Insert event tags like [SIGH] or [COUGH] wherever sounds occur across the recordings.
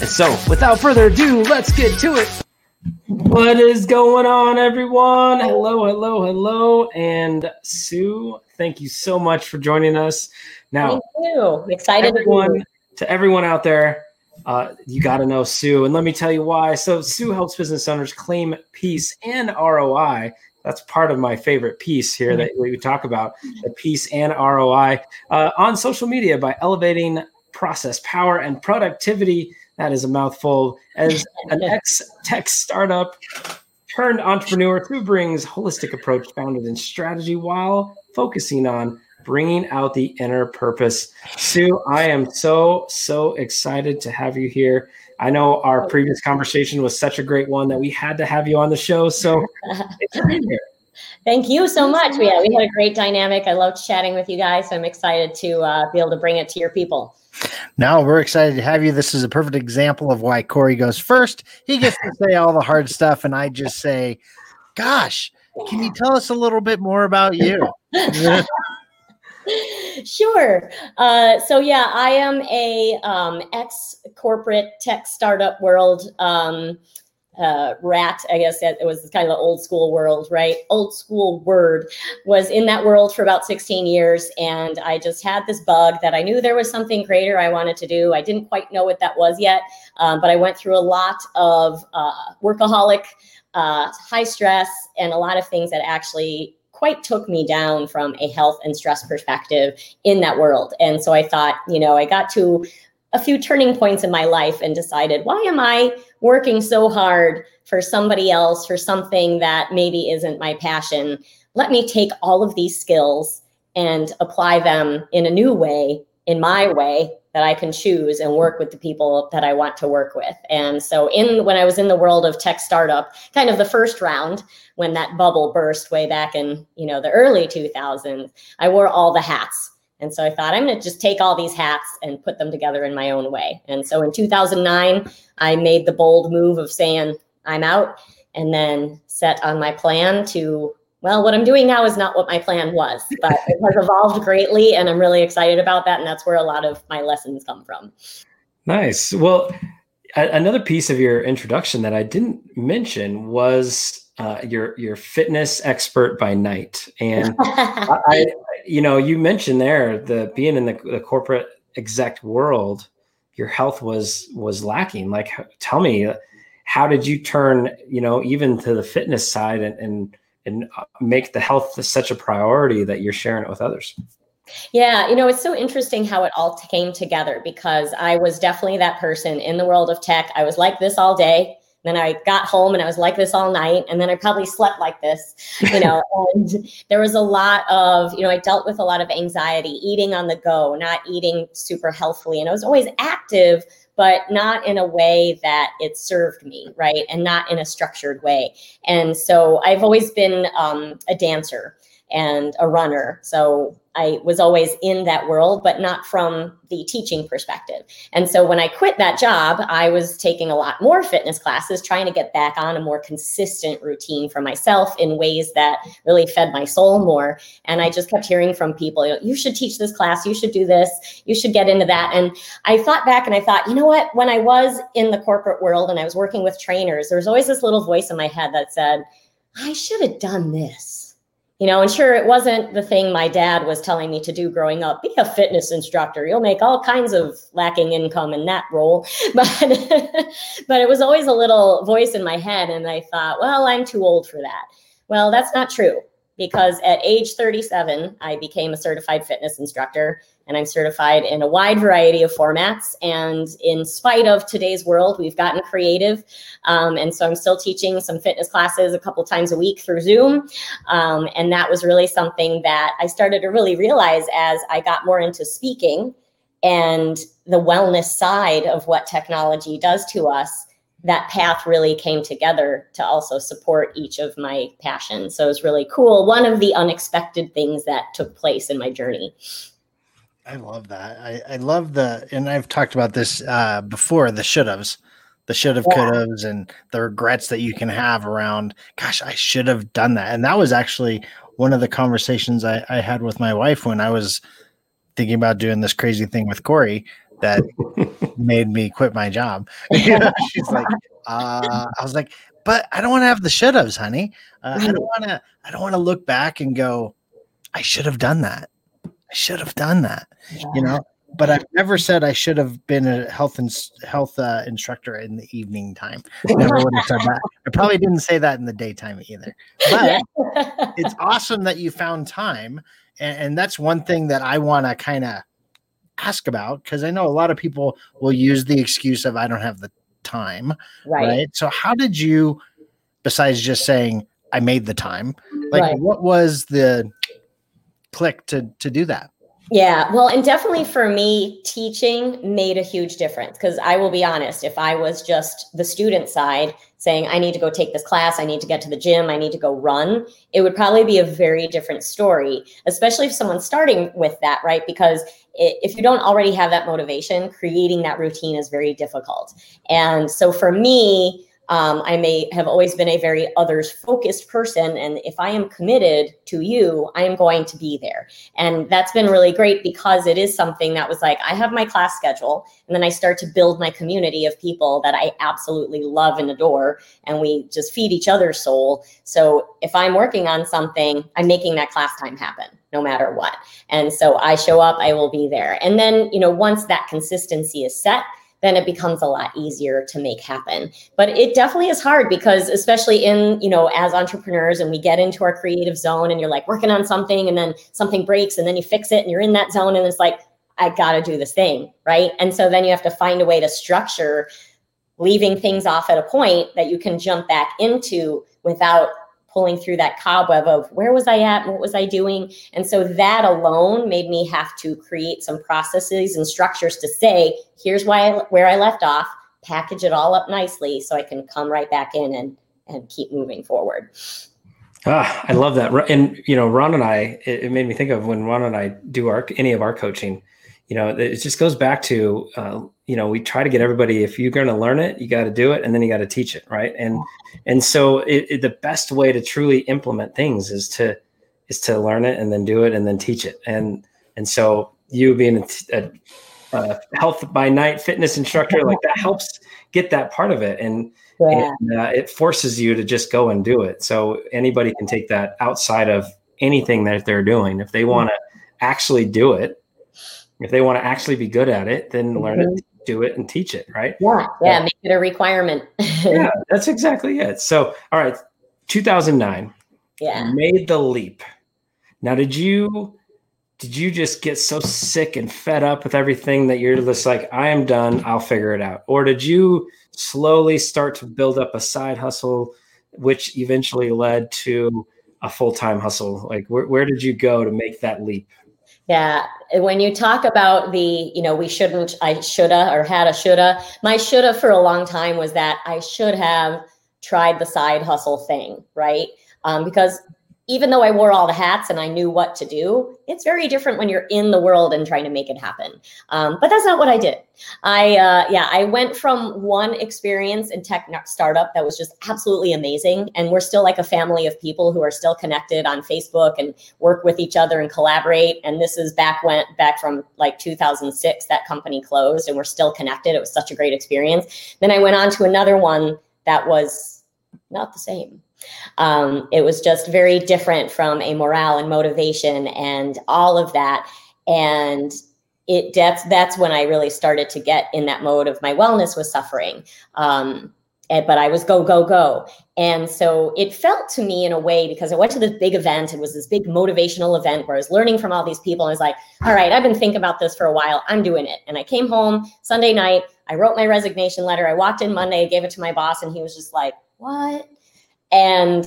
And so, without further ado, let's get to it. What is going on, everyone? Hello, hello, hello. And Sue, thank you so much for joining us. Now, thank you. Excited everyone, to everyone out there, uh, you got to know Sue. And let me tell you why. So, Sue helps business owners claim peace and ROI. That's part of my favorite piece here that we talk about the peace and ROI uh, on social media by elevating process power and productivity that is a mouthful. As [LAUGHS] an ex tech startup turned entrepreneur who brings holistic approach founded in strategy while focusing on bringing out the inner purpose. Sue, I am so, so excited to have you here. I know our previous conversation was such a great one that we had to have you on the show. So [LAUGHS] Thank you so much. Yeah, we had a great dynamic. I loved chatting with you guys. So I'm excited to uh, be able to bring it to your people. Now we're excited to have you. This is a perfect example of why Corey goes first. He gets to say all the hard stuff, and I just say, "Gosh, can you tell us a little bit more about you?" [LAUGHS] sure. Uh, so yeah, I am a um, ex corporate tech startup world. Um, uh, rat, I guess it was kind of the old school world, right? Old school word was in that world for about 16 years. And I just had this bug that I knew there was something greater I wanted to do. I didn't quite know what that was yet, um, but I went through a lot of uh, workaholic, uh, high stress, and a lot of things that actually quite took me down from a health and stress perspective in that world. And so I thought, you know, I got to a few turning points in my life and decided, why am I working so hard for somebody else, for something that maybe isn't my passion? Let me take all of these skills and apply them in a new way, in my way that I can choose and work with the people that I want to work with. And so in when I was in the world of tech startup, kind of the first round when that bubble burst way back in, you know, the early 2000s, I wore all the hats and so I thought, I'm going to just take all these hats and put them together in my own way. And so in 2009, I made the bold move of saying, I'm out, and then set on my plan to, well, what I'm doing now is not what my plan was, but it has [LAUGHS] evolved greatly. And I'm really excited about that. And that's where a lot of my lessons come from. Nice. Well, another piece of your introduction that I didn't mention was uh, your your fitness expert by night, and [LAUGHS] I, you know, you mentioned there the being in the, the corporate exec world, your health was was lacking. Like, tell me, how did you turn, you know, even to the fitness side and and and uh, make the health such a priority that you're sharing it with others? Yeah, you know, it's so interesting how it all came together because I was definitely that person in the world of tech. I was like this all day. Then I got home and I was like this all night. And then I probably slept like this, you know. [LAUGHS] and there was a lot of, you know, I dealt with a lot of anxiety, eating on the go, not eating super healthfully. And I was always active, but not in a way that it served me, right? And not in a structured way. And so I've always been um, a dancer and a runner. So I was always in that world, but not from the teaching perspective. And so when I quit that job, I was taking a lot more fitness classes, trying to get back on a more consistent routine for myself in ways that really fed my soul more. And I just kept hearing from people, you should teach this class, you should do this, you should get into that. And I thought back and I thought, you know what? When I was in the corporate world and I was working with trainers, there was always this little voice in my head that said, I should have done this you know and sure it wasn't the thing my dad was telling me to do growing up be a fitness instructor. You'll make all kinds of lacking income in that role. [LAUGHS] But but it was always a little voice in my head and i thought well i'm too old for that. Well that's not true because at age 37 i became a certified fitness instructor and I'm certified in a wide variety of formats. And in spite of today's world, we've gotten creative. Um, and so I'm still teaching some fitness classes a couple times a week through Zoom. Um, and that was really something that I started to really realize as I got more into speaking and the wellness side of what technology does to us that path really came together to also support each of my passions. So it was really cool. One of the unexpected things that took place in my journey. I love that. I, I love the, and I've talked about this uh, before the should haves, the should have, yeah. could haves, and the regrets that you can have around, gosh, I should have done that. And that was actually one of the conversations I, I had with my wife when I was thinking about doing this crazy thing with Corey that [LAUGHS] made me quit my job. [LAUGHS] [LAUGHS] she's like, uh, I was like, but I don't want to have the should haves, honey. Uh, I don't want to. I don't want to look back and go, I should have done that. I should have done that. Yeah. You know. But I've never said I should have been a health and health uh, instructor in the evening time. Never would have said that. I probably didn't say that in the daytime either. But it's awesome that you found time, and, and that's one thing that I want to kind of ask about because I know a lot of people will use the excuse of I don't have the time. Right. right? So how did you besides just saying I made the time, like right. what was the click to to do that? Yeah, well, and definitely for me, teaching made a huge difference because I will be honest, if I was just the student side saying, I need to go take this class, I need to get to the gym, I need to go run, it would probably be a very different story, especially if someone's starting with that, right? Because if you don't already have that motivation, creating that routine is very difficult. And so for me, um, I may have always been a very others focused person. And if I am committed to you, I am going to be there. And that's been really great because it is something that was like, I have my class schedule, and then I start to build my community of people that I absolutely love and adore. And we just feed each other's soul. So if I'm working on something, I'm making that class time happen no matter what. And so I show up, I will be there. And then, you know, once that consistency is set, then it becomes a lot easier to make happen. But it definitely is hard because especially in, you know, as entrepreneurs and we get into our creative zone and you're like working on something and then something breaks and then you fix it and you're in that zone and it's like I got to do this thing, right? And so then you have to find a way to structure leaving things off at a point that you can jump back into without pulling through that cobweb of where was I at? What was I doing? And so that alone made me have to create some processes and structures to say, here's why I, where I left off, package it all up nicely so I can come right back in and and keep moving forward. Ah, I love that. And you know, Ron and I, it, it made me think of when Ron and I do our any of our coaching. You know, it just goes back to uh, you know we try to get everybody if you're going to learn it you got to do it and then you got to teach it right? And and so it, it, the best way to truly implement things is to is to learn it and then do it and then teach it. And and so you being a, a, a health by night fitness instructor like that helps get that part of it. And, yeah. and uh, it forces you to just go and do it. So anybody can take that outside of anything that they're doing. If they want to actually do it if they want to actually be good at it then mm-hmm. learn it do it and teach it, right? Yeah, yeah, make it a requirement. [LAUGHS] yeah, that's exactly it. So, all right, 2009. Yeah, made the leap. Now, did you did you just get so sick and fed up with everything that you're just like, I am done, I'll figure it out, or did you slowly start to build up a side hustle, which eventually led to a full time hustle? Like, where, where did you go to make that leap? Yeah. When you talk about the, you know, we shouldn't, I shoulda or had a shoulda, my shoulda for a long time was that I should have tried the side hustle thing, right? Um, because even though I wore all the hats and I knew what to do, it's very different when you're in the world and trying to make it happen. Um, but that's not what I did. I, uh, yeah, I went from one experience in tech startup that was just absolutely amazing. And we're still like a family of people who are still connected on Facebook and work with each other and collaborate. And this is back went back from like 2006, that company closed and we're still connected. It was such a great experience. Then I went on to another one that was not the same um, it was just very different from a morale and motivation and all of that. And it that's that's when I really started to get in that mode of my wellness was suffering. Um, and, but I was go go go, and so it felt to me in a way because I went to this big event. It was this big motivational event where I was learning from all these people. And I was like, all right, I've been thinking about this for a while. I'm doing it. And I came home Sunday night. I wrote my resignation letter. I walked in Monday, gave it to my boss, and he was just like, "What?" And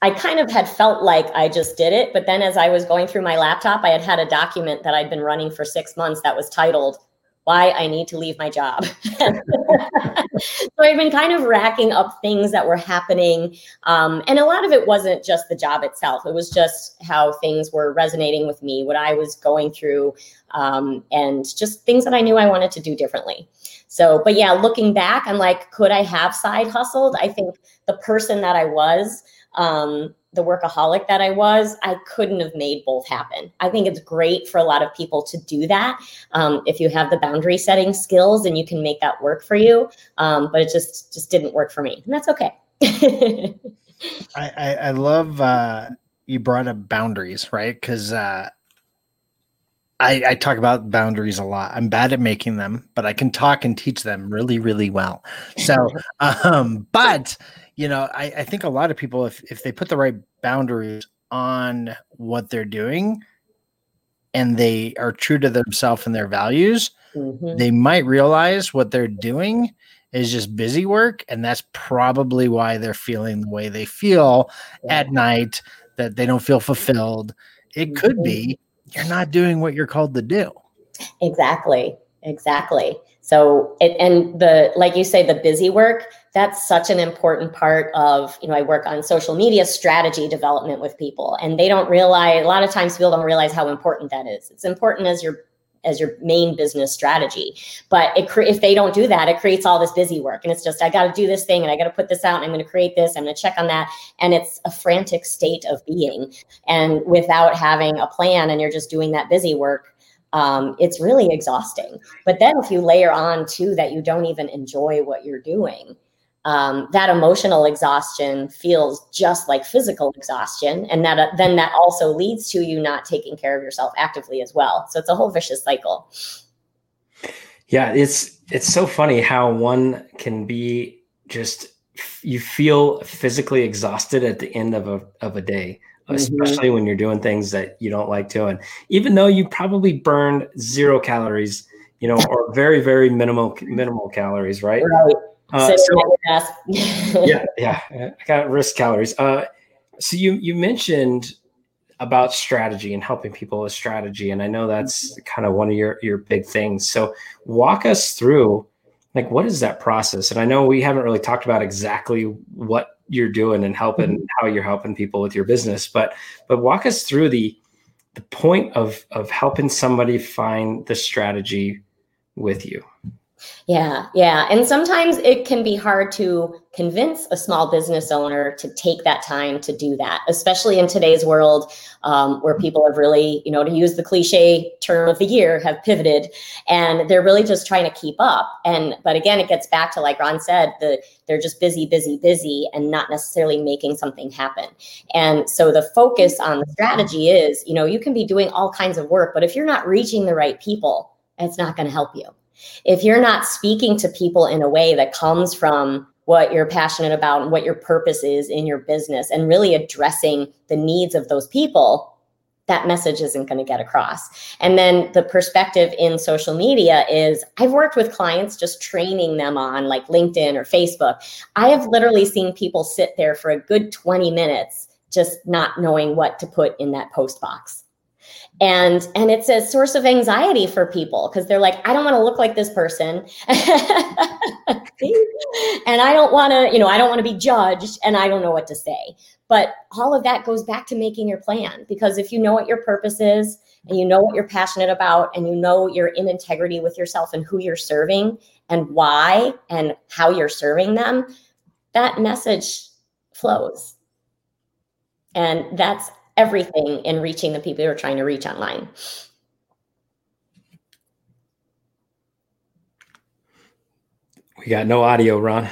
I kind of had felt like I just did it. But then as I was going through my laptop, I had had a document that I'd been running for six months that was titled why I need to leave my job. [LAUGHS] so I've been kind of racking up things that were happening. Um, and a lot of it wasn't just the job itself, it was just how things were resonating with me, what I was going through, um, and just things that I knew I wanted to do differently. So, but yeah, looking back, I'm like, could I have side hustled? I think the person that I was, um, the workaholic that I was, I couldn't have made both happen. I think it's great for a lot of people to do that um, if you have the boundary setting skills and you can make that work for you. Um, but it just just didn't work for me, and that's okay. [LAUGHS] I, I, I love uh, you brought up boundaries, right? Because uh, I, I talk about boundaries a lot. I'm bad at making them, but I can talk and teach them really, really well. So, [LAUGHS] um, but you know, I, I think a lot of people, if if they put the right boundaries on what they're doing, and they are true to themselves and their values, mm-hmm. they might realize what they're doing is just busy work, and that's probably why they're feeling the way they feel yeah. at night. That they don't feel fulfilled. It could mm-hmm. be you're not doing what you're called to do. Exactly. Exactly. So, it, and the, like you say, the busy work, that's such an important part of, you know, I work on social media strategy development with people and they don't realize, a lot of times people don't realize how important that is. It's important as your as your main business strategy. But it, if they don't do that, it creates all this busy work. And it's just, I got to do this thing and I got to put this out and I'm going to create this. I'm going to check on that. And it's a frantic state of being. And without having a plan and you're just doing that busy work, um, it's really exhausting. But then if you layer on too that you don't even enjoy what you're doing, um, that emotional exhaustion feels just like physical exhaustion, and that uh, then that also leads to you not taking care of yourself actively as well. So it's a whole vicious cycle. Yeah, it's it's so funny how one can be just you feel physically exhausted at the end of a of a day Mm-hmm. especially mm-hmm. when you're doing things that you don't like doing. Even though you probably burned zero calories, you know, or very very minimal minimal calories, right? Right. Uh, so, [LAUGHS] yeah, yeah, I got risk calories. Uh, so you you mentioned about strategy and helping people with strategy, and I know that's mm-hmm. kind of one of your your big things. So walk us through, like, what is that process? And I know we haven't really talked about exactly what you're doing and helping mm-hmm. how you're helping people with your business but but walk us through the the point of of helping somebody find the strategy with you yeah, yeah. And sometimes it can be hard to convince a small business owner to take that time to do that, especially in today's world um, where people have really, you know, to use the cliche term of the year, have pivoted and they're really just trying to keep up. And, but again, it gets back to, like Ron said, the, they're just busy, busy, busy and not necessarily making something happen. And so the focus on the strategy is, you know, you can be doing all kinds of work, but if you're not reaching the right people, it's not going to help you if you're not speaking to people in a way that comes from what you're passionate about and what your purpose is in your business and really addressing the needs of those people that message isn't going to get across. And then the perspective in social media is I've worked with clients just training them on like LinkedIn or Facebook. I have literally seen people sit there for a good 20 minutes just not knowing what to put in that post box and and it's a source of anxiety for people because they're like i don't want to look like this person. [LAUGHS] And i don't want to you know i don't want to be judged and i don't know what to say. But all of that goes back to making your plan because if you know what your purpose is and you know what you're passionate about and you know you're in integrity with yourself and who you're serving and why and how you're serving them that message flows. And that's everything in reaching the people you're trying to reach online. We got no audio, Ron.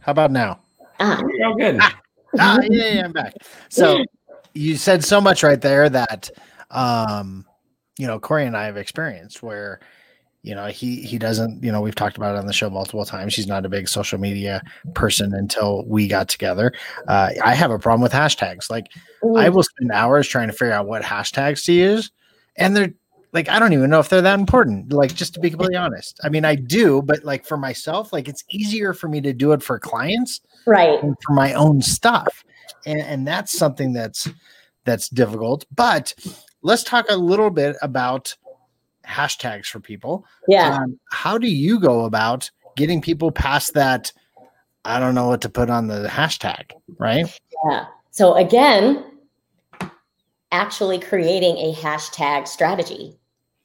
How about now? Uh-huh. Oh, good. Ah, ah, yeah, yeah, I'm back. So you said so much right there that, um, you know, Corey and I have experienced where you know he he doesn't you know we've talked about it on the show multiple times. He's not a big social media person until we got together. Uh, i have a problem with hashtags. Like Ooh. i will spend hours trying to figure out what hashtags to use and they're like i don't even know if they're that important like just to be completely honest. I mean i do but like for myself like it's easier for me to do it for clients right. for my own stuff. And, and that's something that's that's difficult. But let's talk a little bit about hashtags for people. Yeah. Um, how do you go about getting people past that? I don't know what to put on the hashtag, right? Yeah. So again, actually creating a hashtag strategy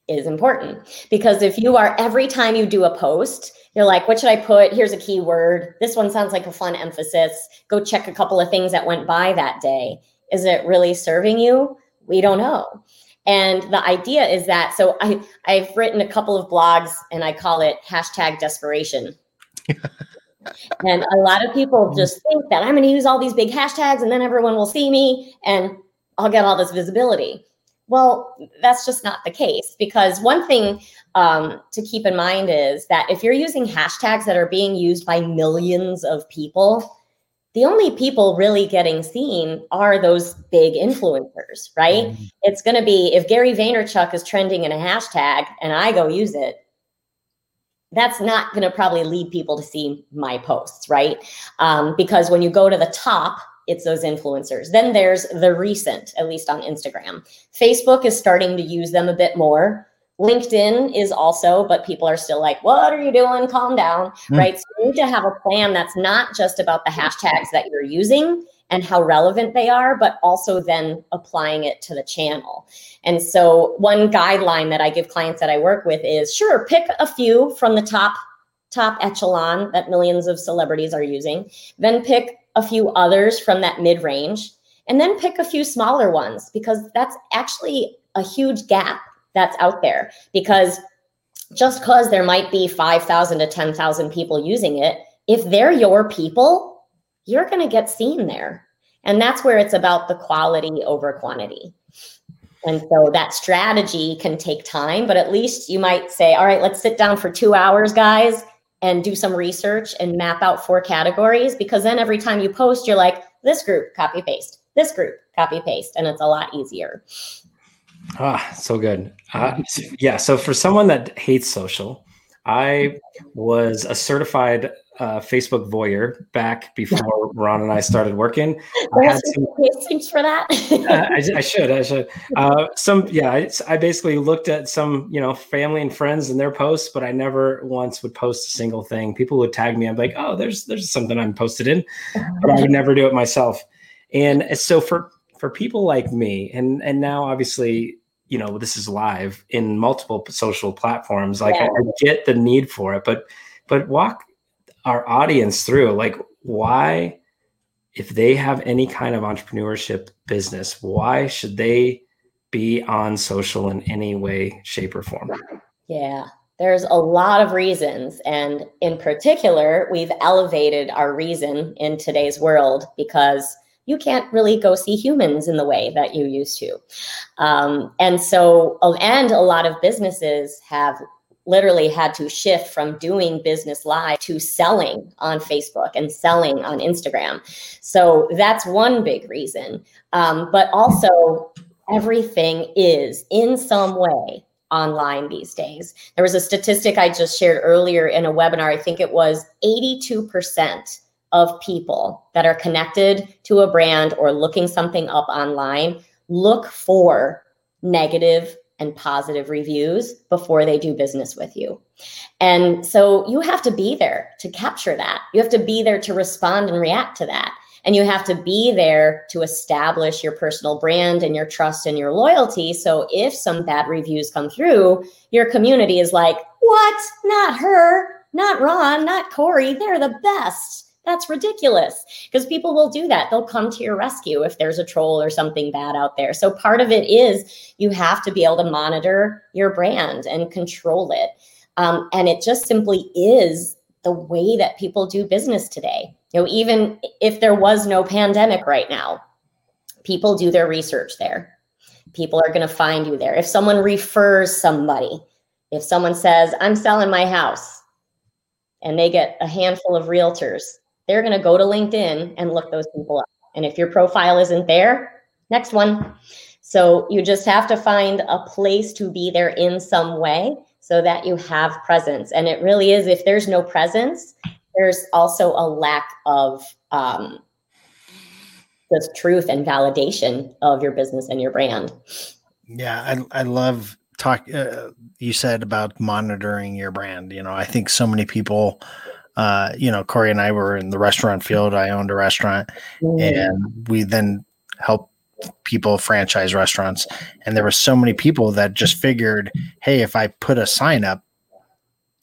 is important because if you are every time you do a post, you're like, what should I put? Here's a keyword. This one sounds like a fun emphasis. Go check a couple of things that went by that day. Is it really serving you? We don't know. And the idea is that so I I've written a couple of blogs and I call it hashtag desperation. [LAUGHS] and a lot of people just think that I'm going to use all these big hashtags and then everyone will see me and I'll get all this visibility. Well, that's just not the case because one thing um, to keep in mind is that if you're using hashtags that are being used by millions of people, the only people really getting seen are those big influencers, right? Mm-hmm. It's going to be if Gary Vaynerchuk is trending in a hashtag and I go use it, that's not going to probably lead people to see my posts, right? Um, because when you go to the top, it's those influencers. Then there's the recent, at least on Instagram. Facebook is starting to use them a bit more. LinkedIn is also, but people are still like, what are you doing? Calm down, mm. right? So you need to have a plan that's not just about the hashtags that you're using and how relevant they are, but also then applying it to the channel. And so, one guideline that I give clients that I work with is sure, pick a few from the top top echelon that millions of celebrities are using, then pick a few others from that mid range, and then pick a few smaller ones because that's actually a huge gap that's out there. Because just because there might be 5,000 to 10,000 people using it, if they're your people, you're going to get seen there. And that's where it's about the quality over quantity. And so that strategy can take time, but at least you might say, all right, let's sit down for two hours, guys, and do some research and map out four categories because then every time you post, you're like, this group, copy paste, this group, copy paste, and it's a lot easier. Ah, so good. Uh, yeah. So for someone that hates social, I was a certified uh, Facebook voyeur back before [LAUGHS] Ron and I started working. I had some, thanks for that. uh, I, [LAUGHS] I, should. I should. Uh, some, yeah. I, I, basically looked at some, you know, family and friends and their posts, but I never once would post a single thing. People would tag me. I'm like, oh, there's there's something I'm posted in, but I would never do it myself. And so for for people like me, and and now obviously you know this is live in multiple social platforms like yeah. I, I, get the need for it but but walk our audience through like why if they have any kind of entrepreneurship business why should they be on social in any way shape or form yeah there's a lot of reasons and in particular we've elevated our reason in today's world because you can't really go see humans in the way that you used to. Um, and so, and a lot of businesses have literally had to shift from doing business live to selling on Facebook and selling on Instagram. So that's one big reason. Um, but also, everything is in some way online these days. There was a statistic I just shared earlier in a webinar. I think it was 82% of people that are connected to a brand or looking something up online look for negative and positive reviews before they do business with you. And so you have to be there to capture that. You have to be there to respond and react to that. And you have to be there to establish your personal brand and your trust and your loyalty. So if some bad reviews come through, your community is like, what? Not her, not Ron, not Corey. They're the best. That's ridiculous because people will do that. They'll come to your rescue if there's a troll or something bad out there. So part of it is you have to be able to monitor your brand and control it. Um, and it just simply is the way that people do business today. You know, even if there was no pandemic right now, people do their research there. People are going to find you there. If someone refers somebody, if someone says, I'm selling my house, and they get a handful of realtors they're going to go to LinkedIn and look those people up. And if your profile isn't there, next one. So you just have to find a place to be there in some way so that you have presence. And it really is, if there's no presence, there's also a lack of um, just truth and validation of your business and your brand. Yeah, I, I love talk uh, you said about monitoring your brand you know i think so many people uh, you know corey and i were in the restaurant field. I owned a restaurant mm. and we then helped people franchise restaurants. And there were so many people that just figured hey if i put a sign up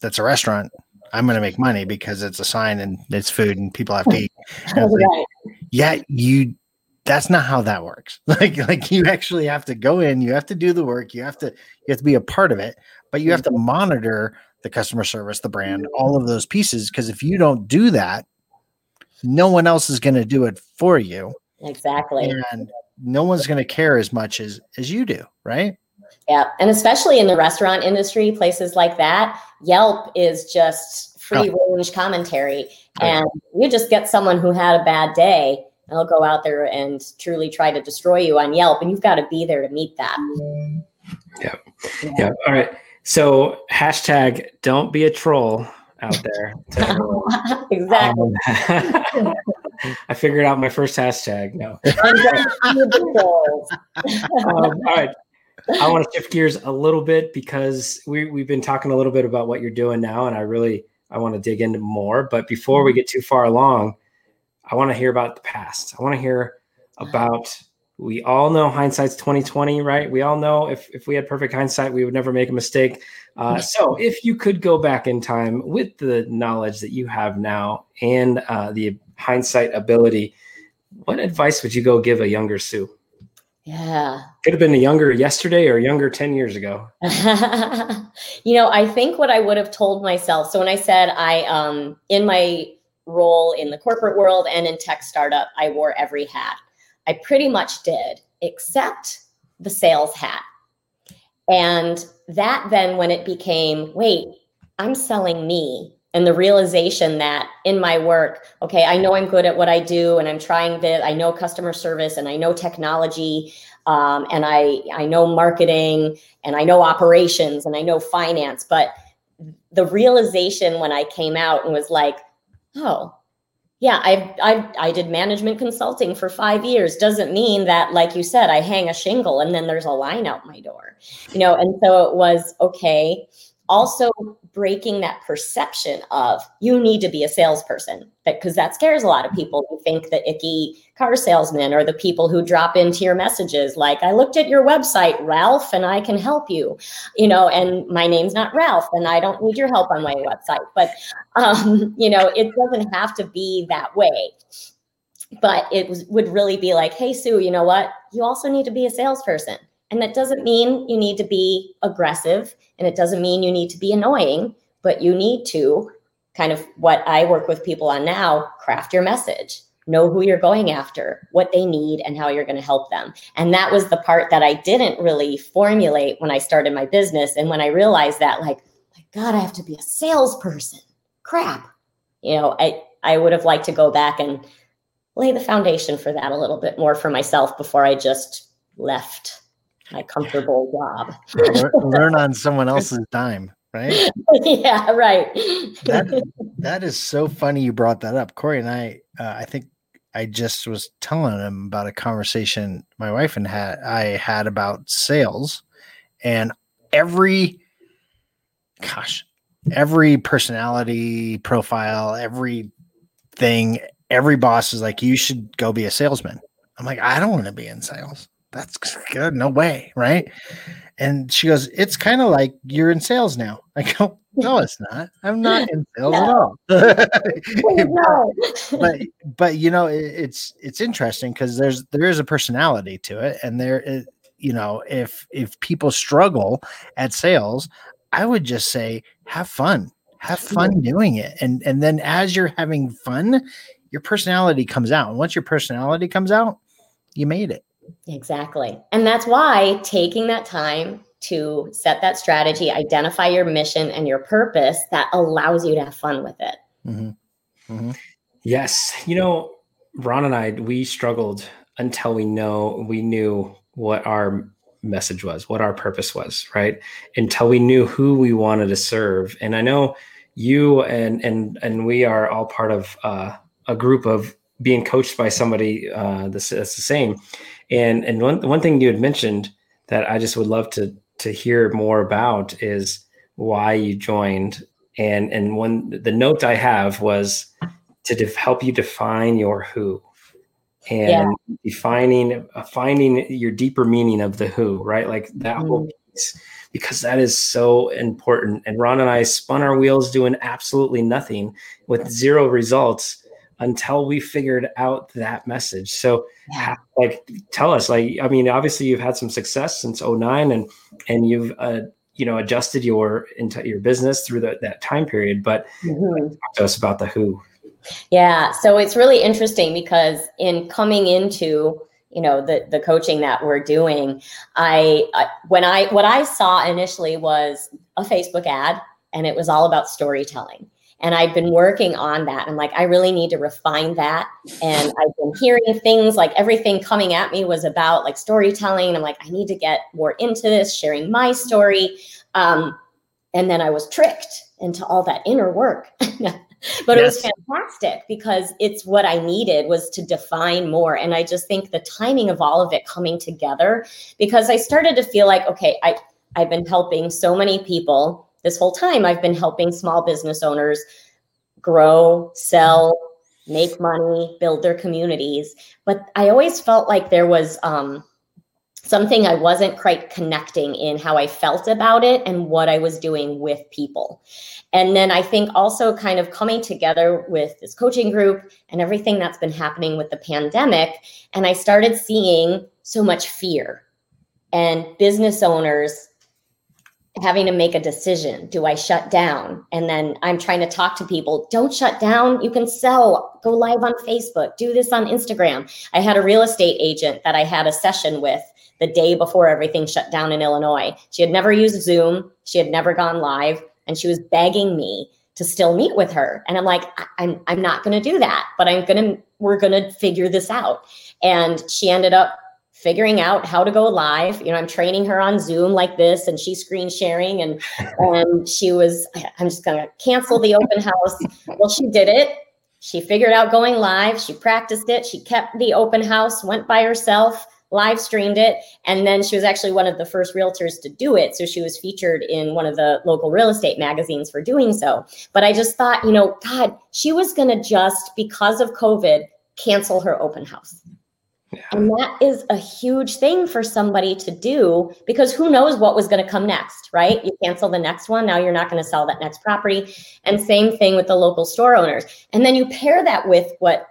that's a restaurant i'm going to make money because it's a sign and it's food and people have to [LAUGHS] eat. Like, yeah you that's not how that works. [LAUGHS] Like like you actually have to go in, you have to do the work, you have to you have to be a part of it, but you have to mm-hmm. monitor the customer service, the brand, all of those pieces because if you don't do that, no one else is going to do it for you. Exactly. And no one's going to care as much as as you do, right? Yeah, and especially in the restaurant industry, places like that, Yelp is just free oh. range commentary oh, and you just get someone who had a bad day they'll go out there and truly try to destroy you on Yelp, and you've got to be there to meet that. Yeah. Yeah. yeah. All right. So hashtag don't be a troll out there. [LAUGHS] exactly. Um, [LAUGHS] I figured out my first hashtag. No. [LAUGHS] um, all right. I want to shift gears a little bit because we, we've been talking a little bit about what you're doing now, and I really I want to dig into more. But before we get too far along, I want to hear about the past. I want to hear about we all know hindsight's 2020 right? We all know if, if we had perfect hindsight we would never make a mistake. Uh, so if you could go back in time with the knowledge that you have now and uh, the hindsight ability what advice would you go give a younger sue? Yeah. Could have been a younger yesterday or younger 10 years ago. [LAUGHS] You know i think what i would have told myself so when i said i um in my role in the corporate world and in tech startup, I wore every hat. I pretty much did, except the sales hat. And that then, when it became, wait, I'm selling me, and the realization that in my work, okay, I know I'm good at what I do, and I'm trying to, I know customer service, and I know technology, um, and I I know marketing, and I know operations, and I know finance, but the realization when I came out and was like, oh, yeah, I I I did management consulting for five years. Doesn't mean that, like you said, I hang a shingle and then there's a line out my door, you know. And so it was okay also breaking that perception of you need to be a salesperson because that scares a lot of people who think the icky car salesmen or the people who drop into your messages like i looked at your website ralph and i can help you you know and my name's not ralph and i don't need your help on my website. But um, you know it doesn't have to be that way. But it was, would really be like hey sue you know what? You also need to be a salesperson and that doesn't mean you need to be aggressive and it doesn't mean you need to be annoying, but you need to kind of what I work with people on now craft your message. Know who you're going after, what they need, and how you're going to help them. And that was the part that I didn't really formulate when I started my business. And when I realized that, like, my God, I have to be a salesperson. Crap. You know, I, I would have liked to go back and lay the foundation for that a little bit more for myself before I just left my comfortable job. [LAUGHS] Learn on someone else's dime, right? [LAUGHS] yeah, right. that, [LAUGHS] that is so funny you brought that up. Corey and I, uh, I think I just was telling him about a conversation my wife and had I had about sales, and every, gosh, every personality profile, every thing, every boss is like, you should go be a salesman. I'm like, I don't want to be in sales that's good. No way. Right. And she goes, It's kind of like you're in sales now. [LAUGHS] I go, No, [LAUGHS] it's not. I'm not in sales at all. [LAUGHS] but, but, but you know, it, it's it's interesting because there's there is a personality to it. And there is, you know, if if people struggle at sales, I would just say have fun. Have fun doing it. And and then as you're having fun, your personality comes out. And once your personality comes out, you made it. Exactly. And that's why taking that time to set that strategy, identify your mission and your purpose that allows you to have fun with it. Mm-hmm. Mm-hmm. Yes. You know, Ron and I, we struggled until we know we knew what our message was, what our purpose was, right? Until we knew who we wanted to serve. And I know you and and and we are all part of uh, a group of being coached by somebody uh, that's, that's the same. And and one one thing you had mentioned that I just would love to to hear more about is why you joined. And and when the note I have was to def- help you define your who and yeah. defining uh, finding your deeper meaning of the who right like that mm. whole piece because that is so important and ron and i spun our wheels doing absolutely nothing with zero results until we figured out that message so yeah. like tell us like i mean obviously you've had some success since 09 and and you've uh, you know adjusted your into your business through the, that time period but mm-hmm. talk to us about the who yeah, so it's really interesting because in coming into you know the the coaching that we're doing, I, I when I what I saw initially was a Facebook ad, and it was all about storytelling. And I've been working on that. I'm like, I really need to refine that. And I've been hearing things like everything coming at me was about like storytelling. I'm like, I need to get more into this, sharing my story. Um, and then I was tricked into all that inner work. [LAUGHS] but yes. it was fantastic because it's what I needed was to define more. And I just think the timing of all of it coming together, because I started to feel like, okay, I, I've been helping so many people this whole time. I've been helping small business owners grow, sell, make money, build their communities. But I always felt like there was um, something I wasn't quite connecting in how I felt about it and what I was doing with people. And then I think also kind of coming together with this coaching group and everything that's been happening with the pandemic. And I started seeing so much fear and business owners having to make a decision. Do i shut down? And then i'm trying to talk to people don't shut down. You can sell. Go live on facebook. Do this on instagram. I had a real estate agent that i had a session with the day before everything shut down in Illinois. She had never used Zoom, she had never gone live, and she was begging me to still meet with her. And I'm like, I'm I'm not going to do that, but I'm going to we're going to figure this out. And she ended up figuring out how to go live. You know, I'm training her on Zoom like this, and she's screen sharing, and and she was, I'm just to cancel the open house. Well, she did it. She figured out going live. She practiced it. She kept the open house, went by herself live streamed it. And then she was actually one of the first realtors to do it. So she was featured in one of the local real estate magazines for doing so. But I just thought, you know, God, she was going to just, because of COVID, cancel her open house. Yeah. And that is a huge thing for somebody to do because who knows what was going to come next, right? You cancel the next one, now you're not going to sell that next property. And same thing with the local store owners. And then you pair that with what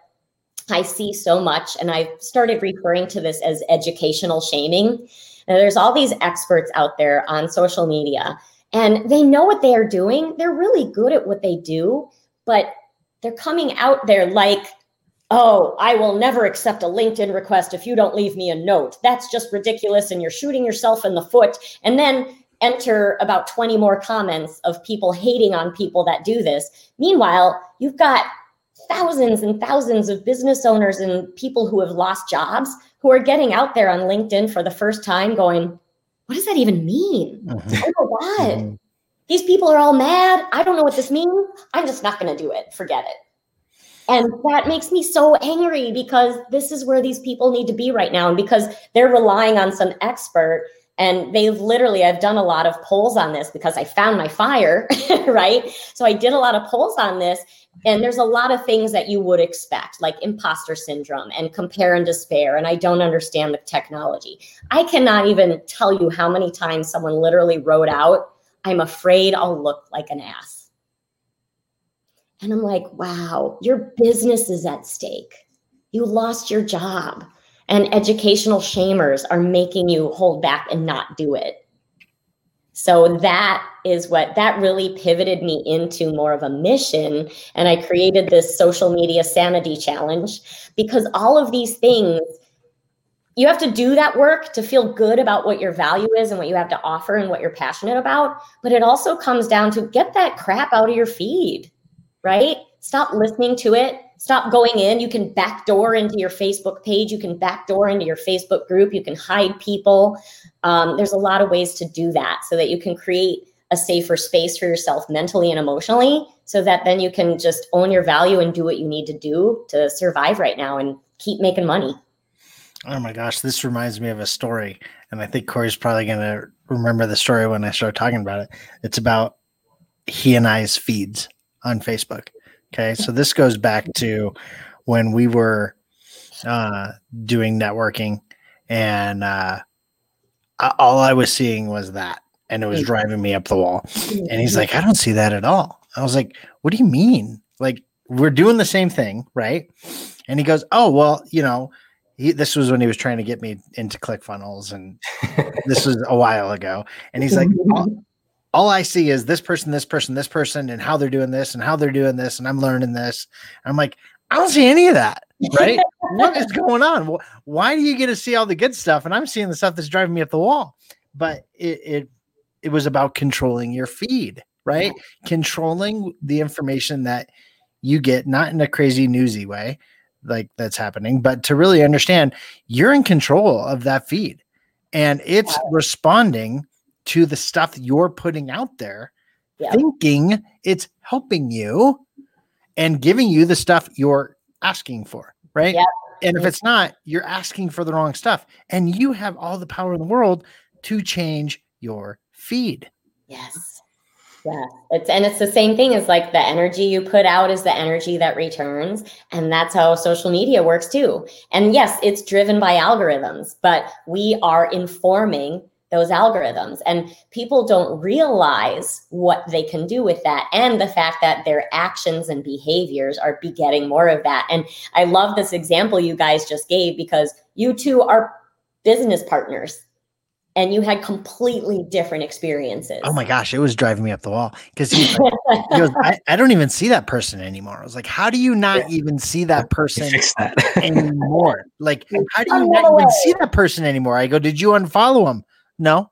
I see so much, and I've started referring to this as educational shaming. Now, there's all these experts out there on social media, and they know what they are doing. They're really good at what they do, but they're coming out there like, oh, I will never accept a LinkedIn request if you don't leave me a note. That's just ridiculous, and you're shooting yourself in the foot. And then enter about 20 more comments of people hating on people that do this. Meanwhile, you've got thousands and thousands of business owners and people who have lost jobs who are getting out there on LinkedIn for the first time going, what does that even mean? Mm-hmm. Oh my God. Mm-hmm. These people are all mad. I don't know what this means. I'm just not going to do it. Forget it. And that makes me so angry because this is where these people need to be right now. And because they're relying on some expert and they've literally, I've done a lot of polls on this because I found my fire, [LAUGHS] right? So I did a lot of polls on this. And there's a lot of things that you would expect, like imposter syndrome and compare and despair. And I don't understand the technology. I cannot even tell you how many times someone literally wrote out, I'm afraid I'll look like an ass. And I'm like, wow, your business is at stake. You lost your job and educational shamers are making you hold back and not do it. So that is what that really pivoted me into more of a mission. And I created this social media sanity challenge because all of these things, you have to do that work to feel good about what your value is and what you have to offer and what you're passionate about. But it also comes down to get that crap out of your feed, right? Stop listening to it stop going in. You can backdoor into your Facebook page. You can backdoor into your Facebook group. You can hide people. Um, there's a lot of ways to do that so that you can create a safer space for yourself mentally and emotionally so that then you can just own your value and do what you need to do to survive right now and keep making money. Oh my gosh, this reminds me of a story. and I think Corey's probably going to remember the story when I start talking about it. It's about he and I's feeds on Facebook. Okay. So this goes back to when we were uh, doing networking and uh, all I was seeing was that. And it was driving me up the wall. And he's like, I don't see that at all. I was like, What do you mean? Like, we're doing the same thing, right? And he goes, Oh, well, you know, he, this was when he was trying to get me into ClickFunnels, and [LAUGHS] this was a while ago. And he's like, all, all, I see is this person, this person, this person, and how they're doing this, and how they're doing this, and I'm learning this. And I'm like, I don't see any of that, right? [LAUGHS] what is going on? Why do you get to see all the good stuff, and I'm seeing the stuff that's driving me up the wall? But it it, it was about controlling your feed, right? Controlling the information that you get, not in a crazy newsy way, like that's happening, but to really understand you're in control of that feed and it's wow. responding to the stuff you're putting out there, yeah. thinking it's helping you and giving you the stuff you're asking for, right? Yeah. And if mm. it's not, you're asking for the wrong stuff. And you have all the power in the world to change your feed. Yes. Yeah, it's and it's the same thing as like the energy you put out is the energy that returns, and that's how social media works too. And yes, it's driven by algorithms, but we are informing those algorithms, and people don't realize what they can do with that, and the fact that their actions and behaviors are begetting more of that. And I love this example you guys just gave because you two are business partners and you had completely different experiences. Oh my gosh, it was driving me up the wall because he, he, I, I, don't even see that person anymore. I was like, how do you not yeah. even see that person that. [LAUGHS] anymore? Like, how do you oh, not even see that person anymore? I go, did you unfollow him? No.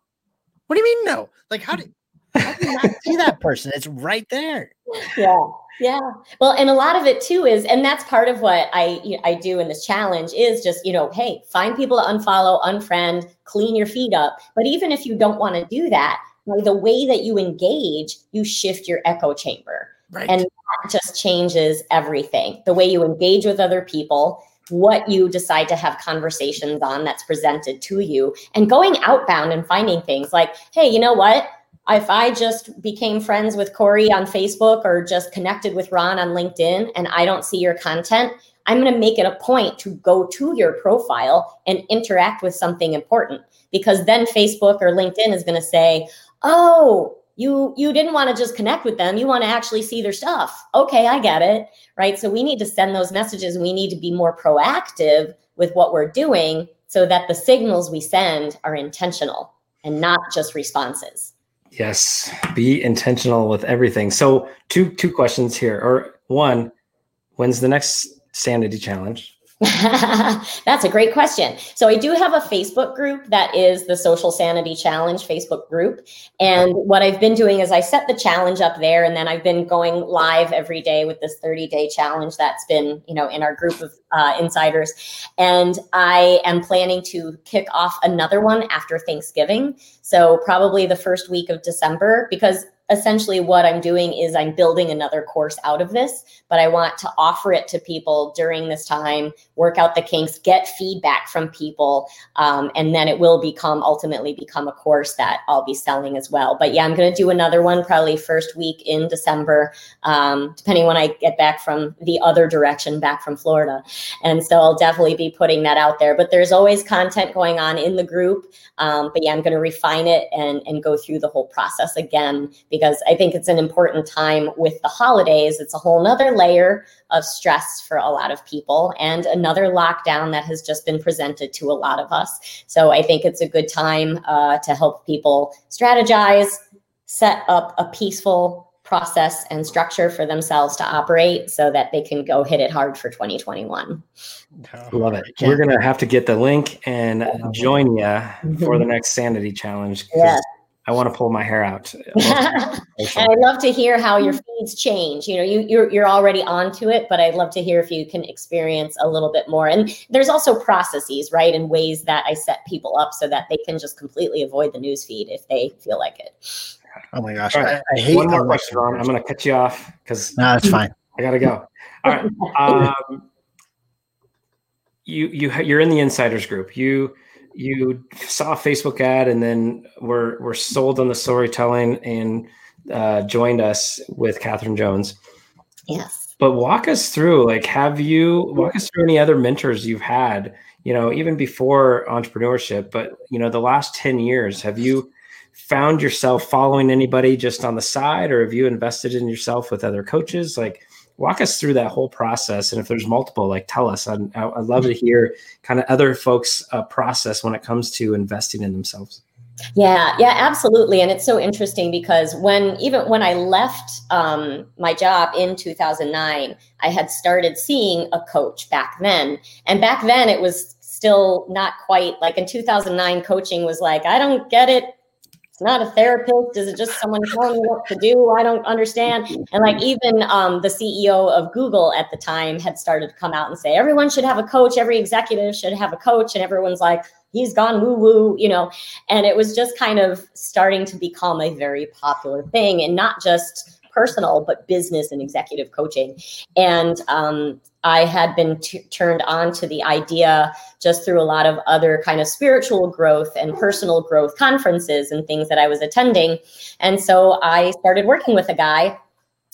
What do you mean no? Like, how do, [LAUGHS] how do you not see that person? It's right there. Yeah. Yeah. Well, and a lot of it too is, and that's part of what I you know, I do in this challenge is just you know, hey, find people to unfollow, unfriend, clean your feed up. But even if you don't want to do that, the way that you engage, you shift your echo chamber, right. and that just changes everything. The way you engage with other people, what you decide to have conversations on that's presented to you, and going outbound and finding things like, hey, you know what? if I just became friends with Corey on Facebook or just connected with Ron on LinkedIn and I don't see your content, I'm going to make it a point to go to your profile and interact with something important because then Facebook or LinkedIn is going to say, "Oh, you you didn't want to just connect with them, you want to actually see their stuff." Okay, I get it. Right? So we need to send those messages. We need to be more proactive with what we're doing so that the signals we send are intentional and not just responses. Yes, be intentional with everything. So, two two questions here. Or one, when's the next sanity challenge? [LAUGHS] That's a great question. So I do have a Facebook group that is the Social Sanity Challenge Facebook group. And what I've been doing is I set the challenge up there and then I've been going live every day with this 30-day challenge that's been, you know, in our group of uh, insiders. And I am planning to kick off another one after Thanksgiving. So probably the first week of December because essentially what I'm doing is I'm building another course out of this, but I want to offer it to people during this time, work out the kinks, get feedback from people, um, and then it will become ultimately become a course that I'll be selling as well. But yeah, I'm going to do another one probably first week in December, um, depending when I get back from the other direction, back from Florida. And so I'll definitely be putting that out there. But there's always content going on in the group. Um, but yeah, I'm going to refine it and, and go through the whole process again because I think it's an important time with the holidays. It's a whole nother layer of stress for a lot of people and another lockdown that has just been presented to a lot of us. So I think it's a good time uh, to help people strategize, set up a peaceful process and structure for themselves to operate so that they can go hit it hard for 2021. Love it. We're going to have to get the link and join you for the next sanity challenge. Yes. I want to pull my hair out. [LAUGHS] and I'd love to hear how your feeds change. You know, you, you're you're already onto it, but I'd love to hear if you can experience a little bit more. And there's also processes, right, and ways that I set people up so that they can just completely avoid the news feed if they feel like it. Oh my gosh, right. I, I, hate one more question, Ron. I'm going to cut you off because no, it's fine. I got to go. All right. [LAUGHS] Um, you you you're in the insiders group. You you saw a Facebook ad and then were were sold on the storytelling and uh, joined us with Catherine Jones. Yes. But walk us through, like, have you walk us through any other mentors you've had, you know, even before entrepreneurship, but you know, the last 10 years, have you found yourself following anybody just on the side, or have you invested in yourself with other coaches? Like, walk us through that whole process. And if there's multiple, like, tell us. I'd, I'd love to hear kind of other folks' uh, process when it comes to investing in themselves. Yeah, yeah, absolutely. And it's so interesting because when even when I left um, my job in 2009, I had started seeing a coach back then. And back then it was still not quite like in 2009, coaching was like, I don't get it. Not a therapist. Is it just someone telling me what to do? I don't understand. And like even um, the CEO of Google at the time had started to come out and say, everyone should have a coach. Every executive should have a coach. And everyone's like, he's gone woo woo, you know. And it was just kind of starting to become a very popular thing and not just personal, but business and executive coaching. And um, I had been t- turned on to the idea just through a lot of other kind of spiritual growth and personal growth conferences and things that I was attending. And so I started working with a guy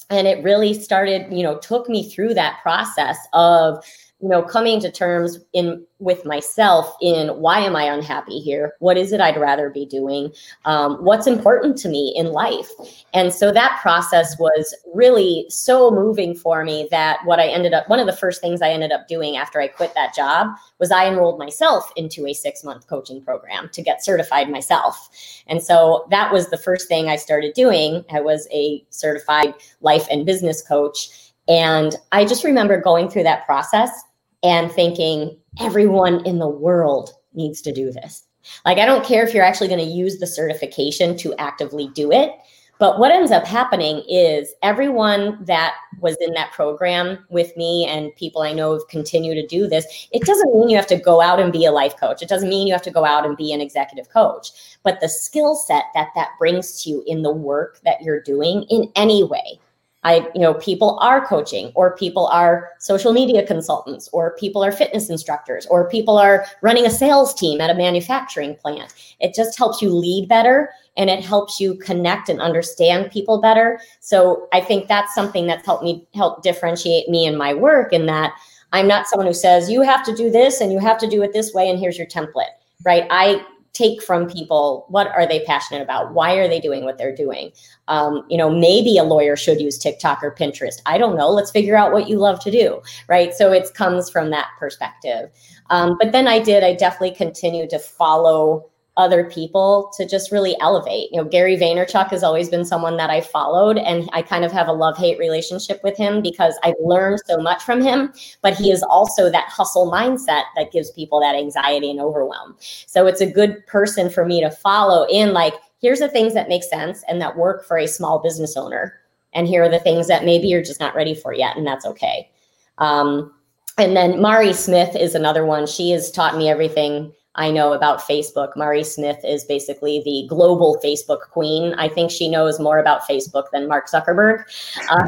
and it really started, you know, took me through that process of you know coming to terms in with myself in why am i unhappy here? What is it i'd rather be doing? Um, what's important to me in life? And so that process was really so moving for me that what i ended up one of the first things i ended up doing after i quit that job was i enrolled myself into a six month coaching program to get certified myself. And so that was the first thing i started doing. I was a certified life and business coach. And I just remember going through that process and thinking everyone in the world needs to do this. Like, I don't care if you're actually going to use the certification to actively do it. But what ends up happening is everyone that was in that program with me and people I know have continued to do this, it doesn't mean you have to go out and be a life coach. It doesn't mean you have to go out and be an executive coach. But the skill set that that brings to you in the work that you're doing in any way, I, you know, people are coaching or people are social media consultants or people are fitness instructors or people are running a sales team at a manufacturing plant. It just helps you lead better and it helps you connect and understand people better. So I think that's something that's helped me help differentiate me in my work in that I'm not someone who says you have to do this and you have to do it this way and here's your template, right? I take from people what are they passionate about? Why are they doing what they're doing? Um, you know maybe a lawyer should use tiktok or pinterest. I don't know. Let's figure out what you love to do right? So it comes from that perspective. Um, but then i did i definitely continued to follow other people to just really elevate. You know, Gary Vaynerchuk has always been someone that I followed, and I kind of have a love hate relationship with him because I've learned so much from him. But he is also that hustle mindset that gives people that anxiety and overwhelm. So it's a good person for me to follow in like, here's the things that make sense and that work for a small business owner. And here are the things that maybe you're just not ready for yet, and that's okay. Um, and then Mari Smith is another one. She has taught me everything I know about Facebook. Mari Smith is basically the global Facebook queen. I think she knows more about Facebook than Mark Zuckerberg. Uh,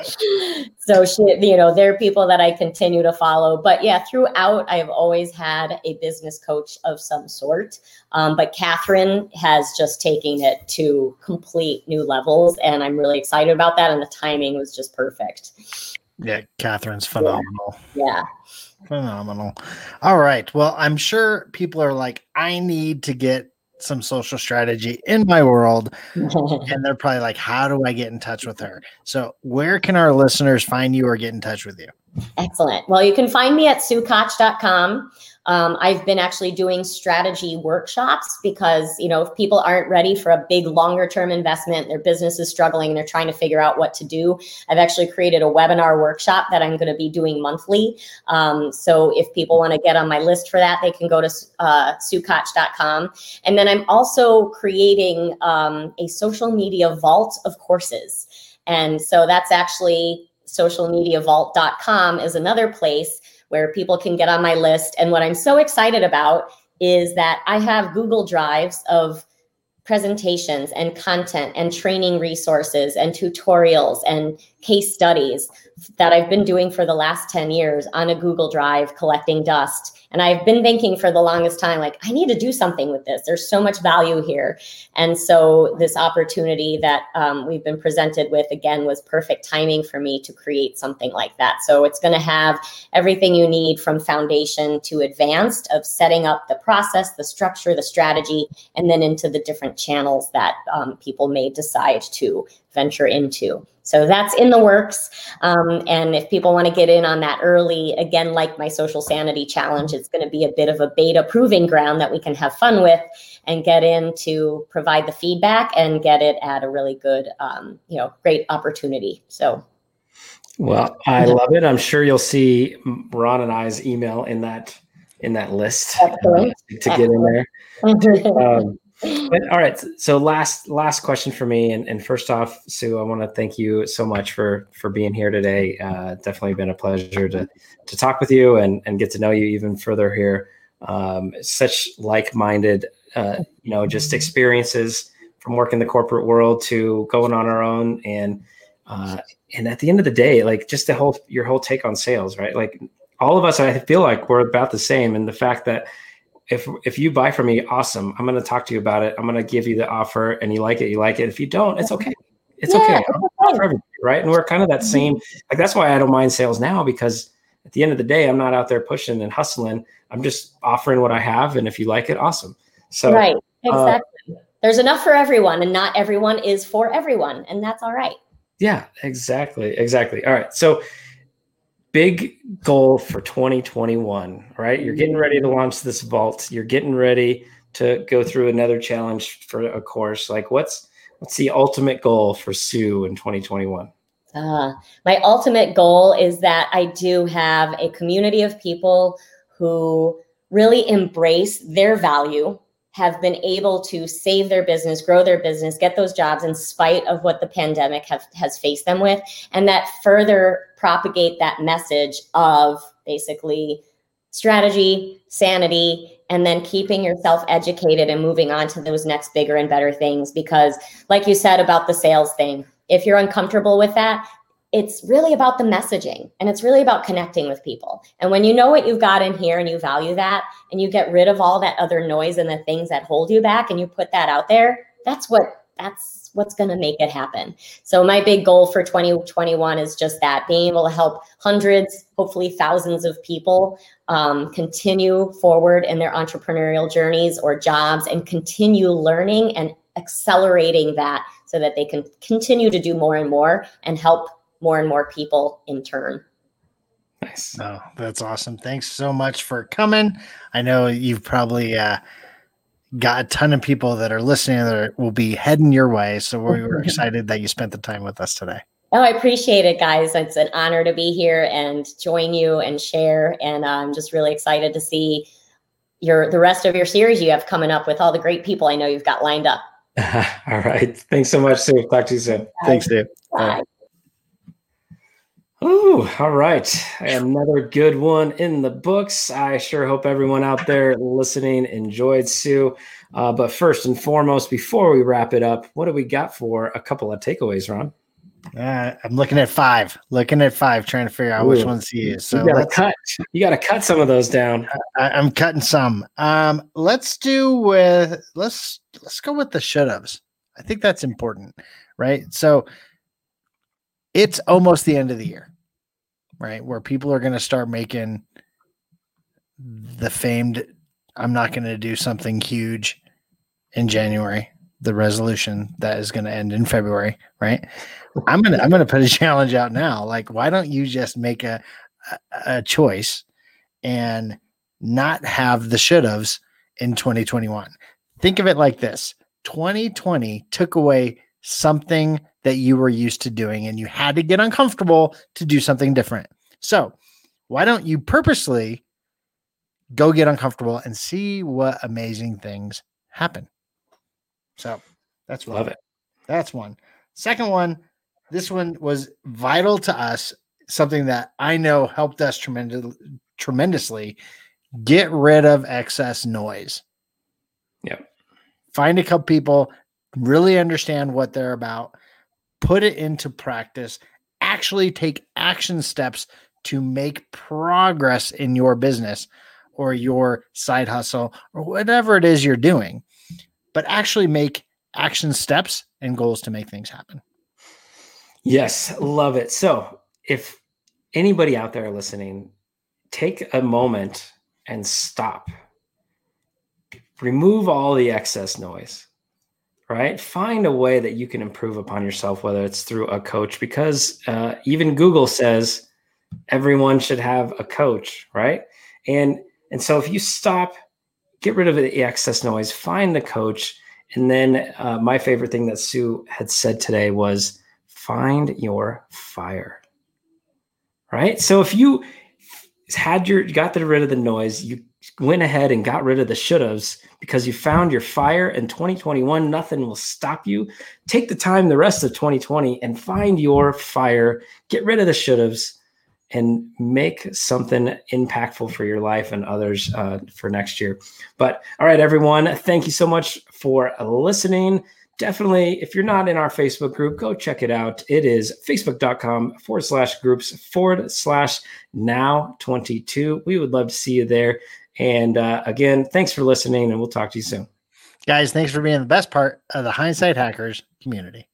[LAUGHS] so she, you know, there are people that I continue to follow. But yeah, throughout, I've always had a business coach of some sort. Um, but Catherine has just taken it to complete new levels, and I'm really excited about that. And the timing was just perfect. Yeah, Catherine's phenomenal. yeah. yeah. Phenomenal. All right. Well, I'm sure people are like, I need to get some social strategy in my world. [LAUGHS] and they're probably like, how do I get in touch with her? So, where can our listeners find you or get in touch with you? Excellent. Well, you can find me at suekoch.com. Um, I've been actually doing strategy workshops because, you know, if people aren't ready for a big longer term investment, their business is struggling and they're trying to figure out what to do. I've actually created a webinar workshop that I'm going to be doing monthly. Um, so if people want to get on my list for that, they can go to uh. And then I'm also creating um, a social media vault of courses. And so that's actually socialmediavault.com is another place where people can get on my list. And what I'm so excited about is that I have Google Drives of presentations and content and training resources and tutorials and case studies that I've been doing for the last 10 years on a Google Drive collecting dust. And I've been thinking for the longest time, like, I need to do something with this. There's so much value here. And so, this opportunity that um, we've been presented with again was perfect timing for me to create something like that. So, it's going to have everything you need from foundation to advanced of setting up the process, the structure, the strategy, and then into the different channels that um, people may decide to venture into. So that's in the works. Um, and if people want to get in on that early, again, like my social sanity challenge, it's going to be a bit of a beta proving ground that we can have fun with and get in to provide the feedback and get it at a really good, um, you know, great opportunity. So. Well, I love it. I'm sure you'll see Ron and I's email in that in that list uh, to get in there. [LAUGHS] um, all right. So last last question for me, and, and first off, Sue, I want to thank you so much for for being here today. Uh, definitely been a pleasure to to talk with you and and get to know you even further here. Um, such like minded, uh, you know, just experiences from working the corporate world to going on our own and uh, and at the end of the day, like just the whole your whole take on sales, right? Like all of us, I feel like we're about the same, and the fact that if if you buy from me, awesome. I'm going to talk to you about it. I'm going to give you the offer, and you like it, you like it. If you don't, it's okay. It's yeah, okay. It's okay. right? And we're kind of that mm-hmm. same. Like that's why I don't mind sales now because at the end of the day, I'm not out there pushing and hustling. I'm just offering what I have, and if you like it, awesome. So right, uh, exactly. Uh, There's enough for everyone, and not everyone is for everyone, and that's all right. Yeah, exactly, exactly. All right, so big goal for 2021, right? You're getting ready to launch this vault. You're getting ready to go through another challenge for a course. Like what's what's the ultimate goal for Sue in 2021? Uh, my ultimate goal is that I do have a community of people who really embrace their value have been able to save their business, grow their business, get those jobs in spite of what the pandemic have, has faced them with, and that further propagate that message of basically strategy, sanity, and then keeping yourself educated and moving on to those next bigger and better things. Because, like you said about the sales thing, if you're uncomfortable with that, it's really about the messaging and it's really about connecting with people. And when you know what you've got in here and you value that and you get rid of all that other noise and the things that hold you back and you put that out there, that's what that's what's going to make it happen. So my big goal for 2021 is just that being able to help hundreds, hopefully thousands of people um, continue forward in their entrepreneurial journeys or jobs and continue learning and accelerating that so that they can continue to do more and more and help more and more people in turn. Nice. Oh, that's awesome. Thanks so much for coming. I know you've probably uh, got a ton of people that are listening that will be heading your way. So we were [LAUGHS] excited that you spent the time with us today. Oh, I appreciate it, guys. It's an honor to be here and join you and share. And I'm just really excited to see your the rest of your series you have coming up with all the great people I know you've got lined up. [LAUGHS] all right. Thanks so much, Sue. Talk to you soon. Bye. Thanks, Dave. Bye. Bye. Ooh, all right. Another good one in the books. I sure hope everyone out there listening enjoyed Sue. Uh, but first and foremost, before we wrap it up, what do we got for a couple of takeaways, Ron? Uh, I'm looking at five, looking at five, trying to figure out Ooh, which ones he is. So you gotta cut. You gotta cut some of those down. I, am cutting some. Um, let's do with let's let's go with the should haves. I think that's important, right? So it's almost the end of the year, right? Where people are going to start making the famed, I'm not going to do something huge in January, the resolution that is going to end in February, right? I'm going to, I'm going to put a [LAUGHS] challenge out now. Like, why don't you just make a, a, choice and not have the should haves in 2021? Think of it like this 2020 took away something that you were used to doing and you had to get uncomfortable to do something different. So, why don't you purposely go get uncomfortable and see what amazing things happen? So, that's one. Love it. That's one. Second one, this one was vital to us, something that I know helped us tremendous, tremendously. Get rid of excess noise. Yep. find a couple people, really understand what they're about, put it into practice, actually take action steps to make progress in your business or your side hustle or whatever it is you're doing, but actually make action steps and goals to make things happen. Yes, love it. So, if anybody out there listening, take a moment and stop. Remove all the excess noise, right? Find a way that you can improve upon yourself, whether it's through a coach, because uh, even Google says everyone should have a coach, right? And and so if you stop, get rid of the excess noise, find the coach, and then uh, my favorite thing that Sue had said today was find your fire. Right. So if you had your got rid of the noise, you went ahead and got rid of the should haves because you found your fire in 2021. Nothing will stop you. Take the time the rest of 2020 and find your fire. Get rid of the should haves and make something impactful for your life and others uh, for next year. But all right, everyone, thank you so much for listening. Definitely, if you're not in our Facebook group, go check it out. It is facebook.com forward slash groups forward slash now 22. We would love to see you there. And uh, again, thanks for listening, and we'll talk to you soon. Guys, thanks for being the best part of the Hindsight Hackers community.